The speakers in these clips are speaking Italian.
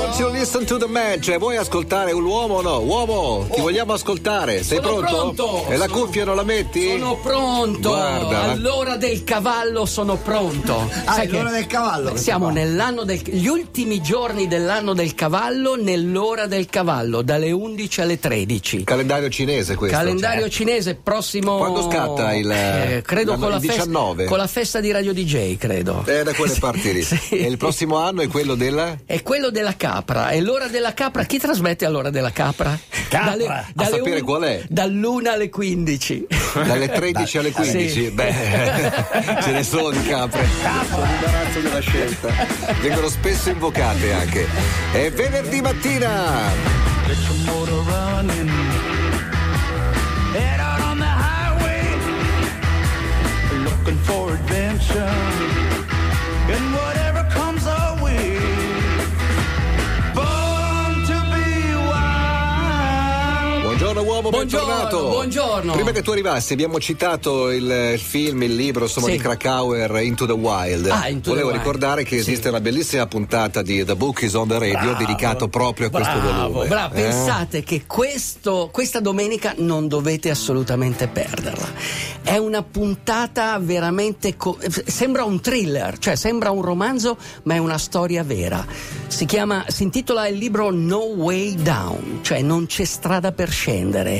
Won't you listen to the man? Cioè, vuoi ascoltare un uomo o no? Uomo, ti vogliamo ascoltare? Sei Sono pronto? pronto. E la Sono- cuffia non la metti? Sono pronto. Guarda. All'ora del cavallo sono pronto. Ah, Sai l'ora del cavallo. Siamo qua. nell'anno del gli ultimi giorni dell'anno del cavallo nell'ora del cavallo dalle 11 alle 13. Calendario cinese questo. Calendario Cioè, cinese prossimo Quando scatta il- eh, credo l'anno- con la, il festa, 19? con la festa di Radio DJ, credo. È da quelle parti lì. Sì. E il prossimo anno è quello della? È quello della capra. E l'ora della capra, chi trasmette all'ora della capra? Capra. A sapere qual è? Dall'una alle 15. Dalle 13 alle 15? Sì. Beh, ce ne sono di capre. Sono imbarazzo della scelta. Vengono spesso invocate anche. È venerdì mattina. Get your motor running. Head out on the highway. Looking for adventure. And whatever wild. Buongiorno Buongiorno. Prima che tu arrivassi abbiamo citato il, il film, il libro insomma, Sì. di Krakauer Into the Wild. Ah, Into the Volevo Wild. ricordare che esiste Sì. una bellissima puntata di The Book is on the Radio dedicato proprio a questo Bravo, volume. bravo. Eh? Pensate che questo, questa domenica non dovete assolutamente perderla. È una puntata veramente. co- sembra un thriller, cioè sembra un romanzo, ma è una storia vera. Si chiama, si intitola il libro No Way Down, cioè non c'è strada per scendere.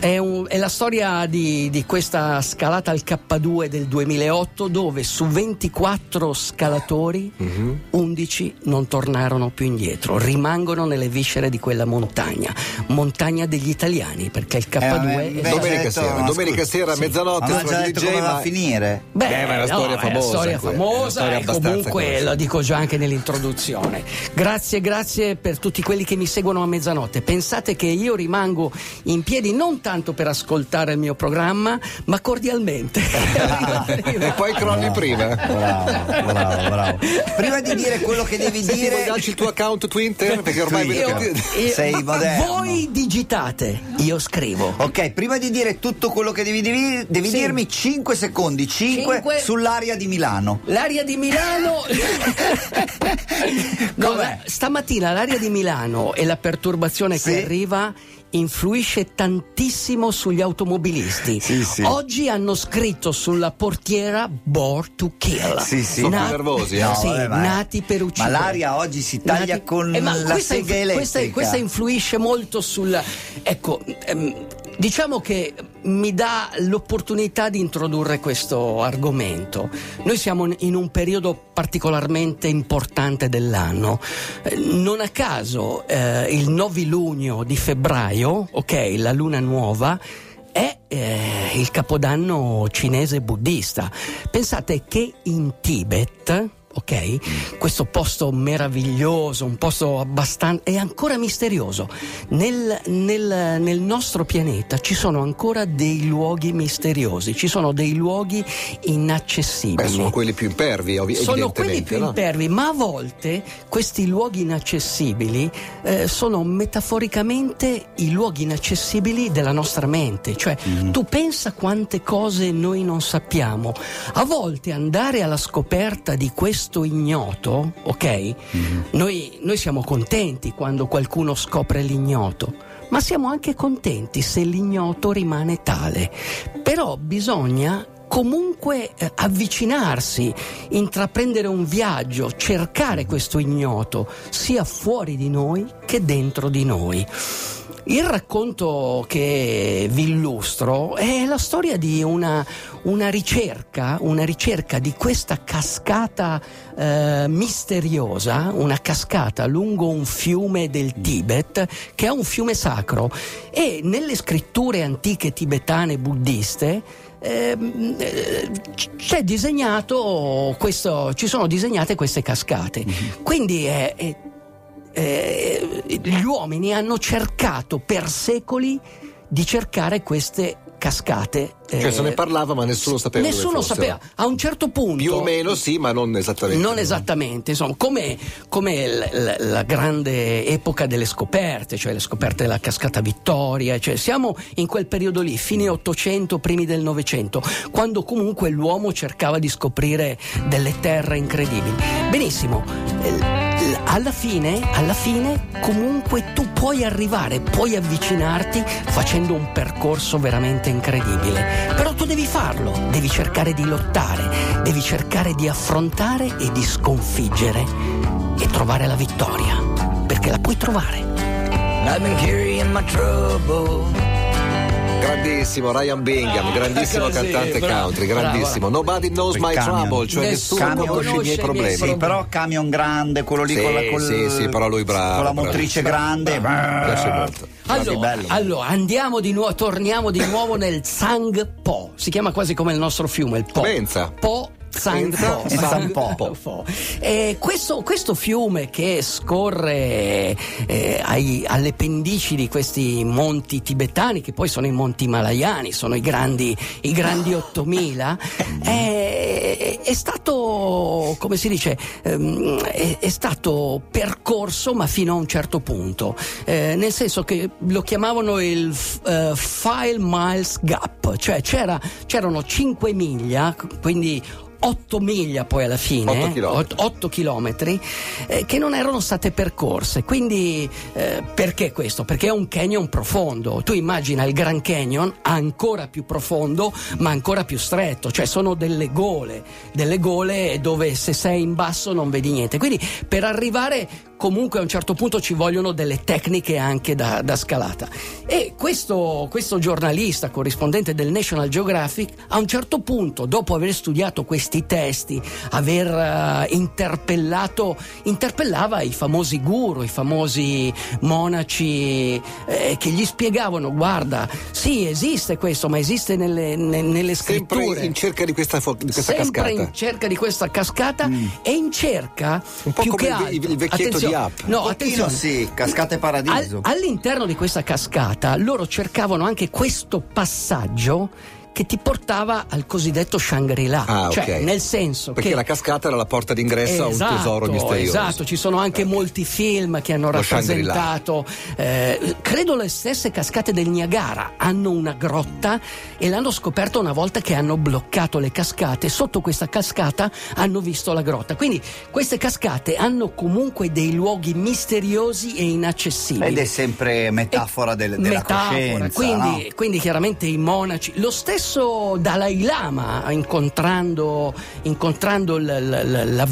È, un- è la storia di, di questa scalata al K2 del 2008 dove su 24 scalatori 11 non tornarono più indietro, rimangono nelle viscere di quella montagna, montagna degli italiani perché il K2 Eh, è Domenica detto- sera, no, domenica scusa. sera a mezzanotte su già detto come va ma a finire. Beh, Eh, ma è una storia no, È famosa, una storia famosa È una storia e comunque conosciuta. lo dico già anche nell'introduzione. Grazie, grazie per tutti quelli che mi seguono a mezzanotte. Pensate che io rimango in piedi non tanto per ascoltare il mio programma, ma cordialmente. e poi crolli prima. Bravo, bravo, bravo. Prima di dire quello che devi Senti, vuoi dire, darci il tuo account Twitter? Perché ormai vedo Io- io- Sei moderno. Voi digitate, io scrivo. Ok, prima di dire tutto quello che devi, devi, devi Sì. dirmi 5 secondi, 5 Cinque. sull'aria di Milano. L'aria di Milano. no, la- stamattina l'aria di Milano e la perturbazione Sì. che arriva influisce tantissimo sugli automobilisti. Sì, sì. Oggi hanno scritto sulla portiera Born to Kill. Sì, sì. Sono Na- più nervosi, eh? No, sì, vabbè, nati per uccidere. Ma l'aria oggi si taglia Nati- con Eh, ma la questa sega inf- questa, elettrica. questa influisce molto sul ecco ehm, diciamo che mi dà l'opportunità di introdurre questo argomento noi siamo in un periodo particolarmente importante dell'anno Eh, non a caso eh, il novilunio di febbraio ok la luna nuova è eh, il capodanno cinese buddista. Pensate che in Tibet, ok, questo posto meraviglioso, un posto abbastanza. è ancora misterioso. Nel, nel- nel nostro pianeta ci sono ancora dei luoghi misteriosi, ci sono dei luoghi inaccessibili. Beh, sono quelli più impervi, ovvi- Sono quelli più no? impervi, ma a volte questi luoghi inaccessibili eh, sono metaforicamente i luoghi inaccessibili della nostra mente. Cioè, tu pensa quante cose noi non sappiamo. A volte andare alla scoperta di questo ignoto, ok? Noi, noi siamo contenti quando qualcuno scopre l'ignoto. Ma siamo anche contenti se l'ignoto rimane tale. Però bisogna comunque eh, avvicinarsi, intraprendere un viaggio, cercare questo ignoto, sia fuori di noi che dentro di noi. Il racconto che vi illustro è la storia di una, una ricerca, una ricerca di questa cascata eh, misteriosa, una cascata lungo un fiume del Tibet, che è un fiume sacro. E nelle scritture antiche tibetane buddiste ehm, eh, c'è disegnato questo, ci sono disegnate queste cascate. Quindi è- è- eh, gli uomini hanno cercato per secoli di cercare queste cascate. Cioè, eh, se ne parlava, ma nessuno sapeva. Nessuno sapeva. A un certo punto. Più o meno sì, ma non esattamente. Non esattamente, insomma, come, come l- l- la grande epoca delle scoperte, cioè le scoperte della cascata Vittoria, cioè siamo in quel periodo lì, fine 800, primi del Novecento, quando comunque l'uomo cercava di scoprire delle terre incredibili. Benissimo, eh, alla fine, alla fine comunque tu puoi arrivare, puoi avvicinarti facendo un percorso veramente incredibile, però tu devi farlo, devi cercare di lottare, devi cercare di affrontare e di sconfiggere e trovare la vittoria, perché la puoi trovare. I've been carrying my trouble. Grandissimo Ryan Bingham, grandissimo Così, cantante bravo, country, bravo, grandissimo. Nobody knows my camion. trouble, cioè Nessuno nessuno conosce i conosce miei i miei problemi. Sì, però camion grande, quello lì Sì, con la col- sì, sì, però lui bravo, Con la bravo. motrice grande. Mi piace molto. Allora, allora, andiamo di nuovo, torniamo di nuovo nel Sang Po. Si chiama quasi come il nostro fiume, il Po. Menza. Po. Menza, Po. Sang Po. Eh, questo, questo fiume che scorre eh, ai- alle pendici di questi monti tibetani, che poi sono i monti himalayani, sono i grandi, i grandi 8000, è, è stato, come si dice, ehm, è, è stato percorso ma fino a un certo punto, Eh, nel senso che lo chiamavano il f- eh, File Miles Gap, cioè c'era- c'erano 5 miglia, quindi 8 miglia poi alla fine, Otto eh, chilometri. ot- 8 chilometri, eh, che non erano state percorse. Quindi eh, perché questo? Perché è un canyon profondo. Tu immagina il Grand Canyon ancora più profondo, ma ancora più stretto, cioè sono delle gole, delle gole dove se sei in basso non vedi niente. Quindi per arrivare comunque a un certo punto ci vogliono delle tecniche anche da, da scalata. E questo, questo giornalista, corrispondente del National Geographic, a un certo punto, dopo aver studiato questi testi, aver eh, interpellato, interpellava i famosi guru, i famosi monaci eh, che gli spiegavano, guarda, sì, esiste questo, ma esiste nelle, ne- nelle Sempre scritture. in cerca di questa, fo- di questa Sempre cascata. in cerca di questa cascata e in cerca Un po' più come che altro. il- il vecchietto No, attenzione. sì, Cascate Paradiso. Al- all'interno di questa cascata loro cercavano anche questo passaggio che ti portava al cosiddetto Shangri-La, Ah, cioè ok. nel senso Perché che la cascata era la porta d'ingresso a un Esatto, tesoro misterioso. Esatto, ci sono anche molti film che hanno Lo rappresentato. eh, credo le stesse cascate del Niagara hanno una grotta e l'hanno scoperto una volta che hanno bloccato le cascate. Sotto questa cascata hanno visto la grotta. Quindi queste cascate hanno comunque dei luoghi misteriosi e inaccessibili. Ed è sempre metafora del- della Metafora, coscienza. quindi, no? quindi chiaramente i monaci, lo stesso Dalai Lama incontrando, incontrando il, il- la-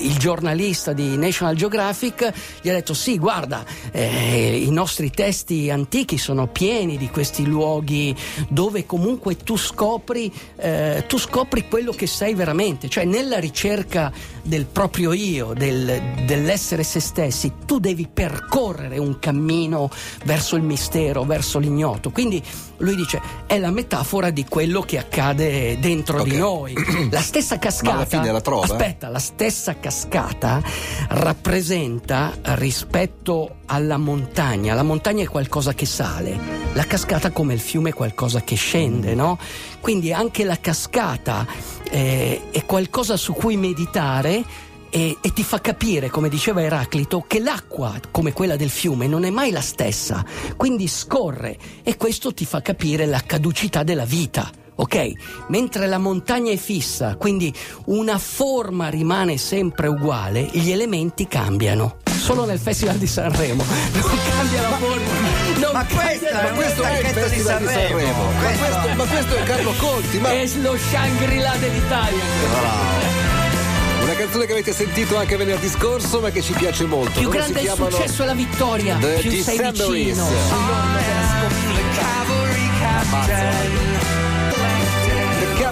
il giornalista di National Geographic gli ha detto sì guarda eh, i nostri testi antichi sono pieni di questi luoghi dove comunque tu scopri, eh, tu scopri quello che sei veramente, cioè nella ricerca del proprio io, del- dell'essere se stessi, tu devi percorrere un cammino verso il mistero, verso l'ignoto. Quindi lui dice è la metafora di quello che accade dentro di Ok. noi. La stessa cascata. Ma alla fine la trova? Aspetta, la stessa cascata rappresenta rispetto alla montagna. La montagna è qualcosa che sale, la cascata come il fiume è qualcosa che scende, no? Quindi anche la cascata eh, è qualcosa su cui meditare e, e ti fa capire, come diceva Eraclito, che l'acqua, come quella del fiume, non è mai la stessa, quindi scorre e questo ti fa capire la caducità della vita. Ok? Mentre la montagna è fissa, quindi una forma rimane sempre uguale, gli elementi cambiano. Solo nel Festival di Sanremo non cambia la forma. Non Ma questa Ma questo è il stacchetto di Festival di Sanremo. Sanremo. Ma Questo- questo, ma questo è Carlo Conti. Ma È lo Shangri-La dell'Italia. una canzone che avete sentito anche venerdì scorso, ma che ci piace molto. Più Loro grande si è il chiamano successo e la vittoria, The più sei vicino sull'orlo della sconfitta.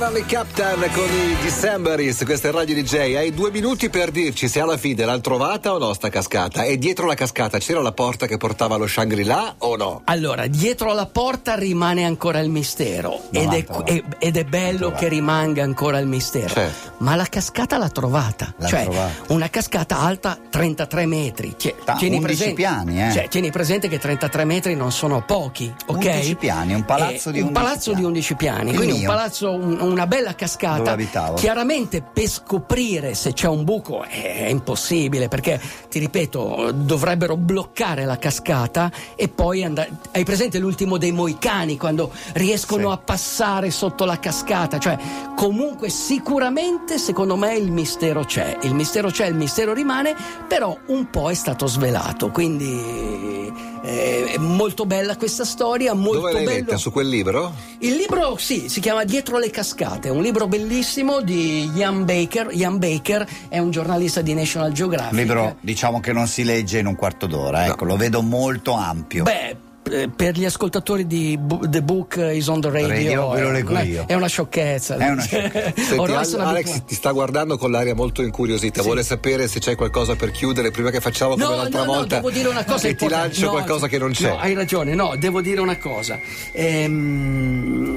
Cavalli Captain con i Decemberis, questa è Radio DJ. Hai due minuti per dirci se alla fine l'hanno trovata o no sta cascata. E dietro la cascata c'era la porta che portava allo Shangri-La o no? Allora, dietro la porta rimane ancora il mistero ed è, e- ed è bello che rimanga ancora il mistero. Certo. Ma la cascata l'ha trovata. L'ha cioè, trovata. una cascata alta 33 metri. Cioè, Ta- 11 piani, eh. Cioè, tieni presente che 33 metri non sono pochi, ok? 11 piani, un palazzo Eh, di un 11 palazzo piani. di 11 piani. Quindi un palazzo, un- una bella cascata. Chiaramente per scoprire se c'è un buco è impossibile perché, ti ripeto, dovrebbero bloccare la cascata e poi andare. Hai presente l'ultimo dei Moicani quando riescono Sì. a passare sotto la cascata? Cioè, comunque, sicuramente, secondo me, il mistero c'è. Il mistero c'è, il mistero rimane, però un po' è stato svelato. Quindi eh, è molto bella questa storia, molto Dove l'hai bello. letta? Su quel libro? Il libro, sì, si chiama Dietro le cascate, è un libro bellissimo di Ian Baker. Ian Baker è un giornalista di National Geographic. Un libro, diciamo che non si legge in un quarto d'ora, ecco, lo vedo molto ampio. Beh, eh, per gli ascoltatori di Bu- The Book is on the Radio, Radio, ve lo è leggo una- io. È una sciocchezza. È una sciocchezza. Senti, Al- Alex ti sta guardando con l'aria molto incuriosita. Sì. Vuole sapere se c'è qualcosa per chiudere prima che facciamo come No, l'altra no, no, volta. devo dire una cosa Che ti lancio No, qualcosa che non c'è. No, hai ragione, no, devo dire una cosa. Ehm, eh,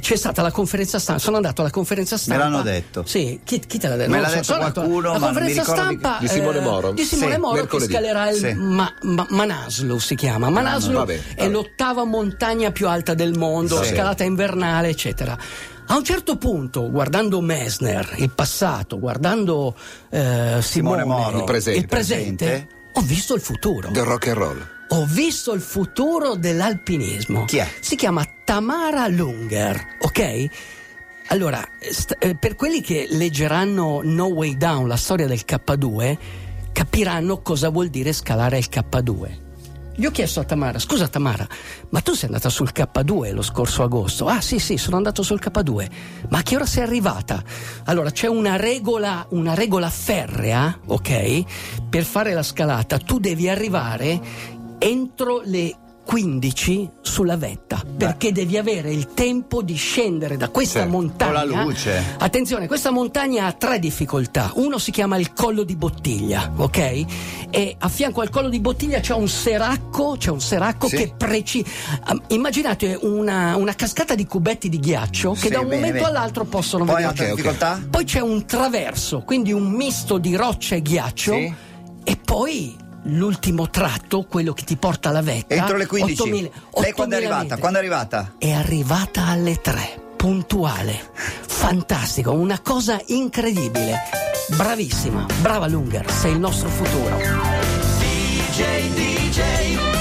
c'è stata la conferenza stampa, sono andato alla conferenza stampa. l'hanno detto. Sì, chi, chi te l'ha detto? Me Non l'ha so, detto qualcuno, La ma non mi conferenza ricordo di- stampa di Simone eh, Moro? Di Simone Sì, Moro che mercoledì. scalerà il Sì. Ma- Ma- Manaslu si chiama. Manaslu Vabbè, è vabbè. l'ottava montagna più alta del mondo, Sì. scalata invernale, eccetera. A un certo punto, guardando Messner, il passato, guardando eh, Simone, Simone Moro, il presente. il presente, Presente. ho visto il futuro. Del rock and roll. Ho visto il futuro dell'alpinismo. Chi è? Si chiama Tamara Lunger, ok? Allora, st- eh, per quelli che leggeranno No Way Down, la storia del K2, capiranno cosa vuol dire scalare il K2. Gli ho chiesto a Tamara, scusa Tamara, ma tu sei andata sul K2 lo scorso agosto? Ah sì sì, sono andato sul K2. Ma a che ora sei arrivata? Allora c'è una regola, una regola ferrea, ok? Per fare la scalata tu devi arrivare entro le 15 sulla vetta, perché devi avere il tempo di scendere da questa Certo, montagna. con la luce. Attenzione, questa montagna ha tre difficoltà. Uno si chiama il collo di bottiglia, ok? E a fianco al collo di bottiglia c'è un seracco, c'è un seracco Sì. che preci... um, immaginate una, una cascata di cubetti di ghiaccio che Sì, da un bene, momento bene. all'altro possono Poi venire. altra ok, ok. difficoltà? Poi c'è un traverso, quindi un misto di roccia e ghiaccio. Sì. E poi l'ultimo tratto, quello che ti porta alla vetta. Entro le 15. 8.000 Lei quando è 8.000 arrivata? metri. Quando è arrivata? È arrivata alle 3, puntuale. Fantastico, una cosa incredibile. Bravissima, brava Lunger, sei il nostro futuro. DJ, DJ.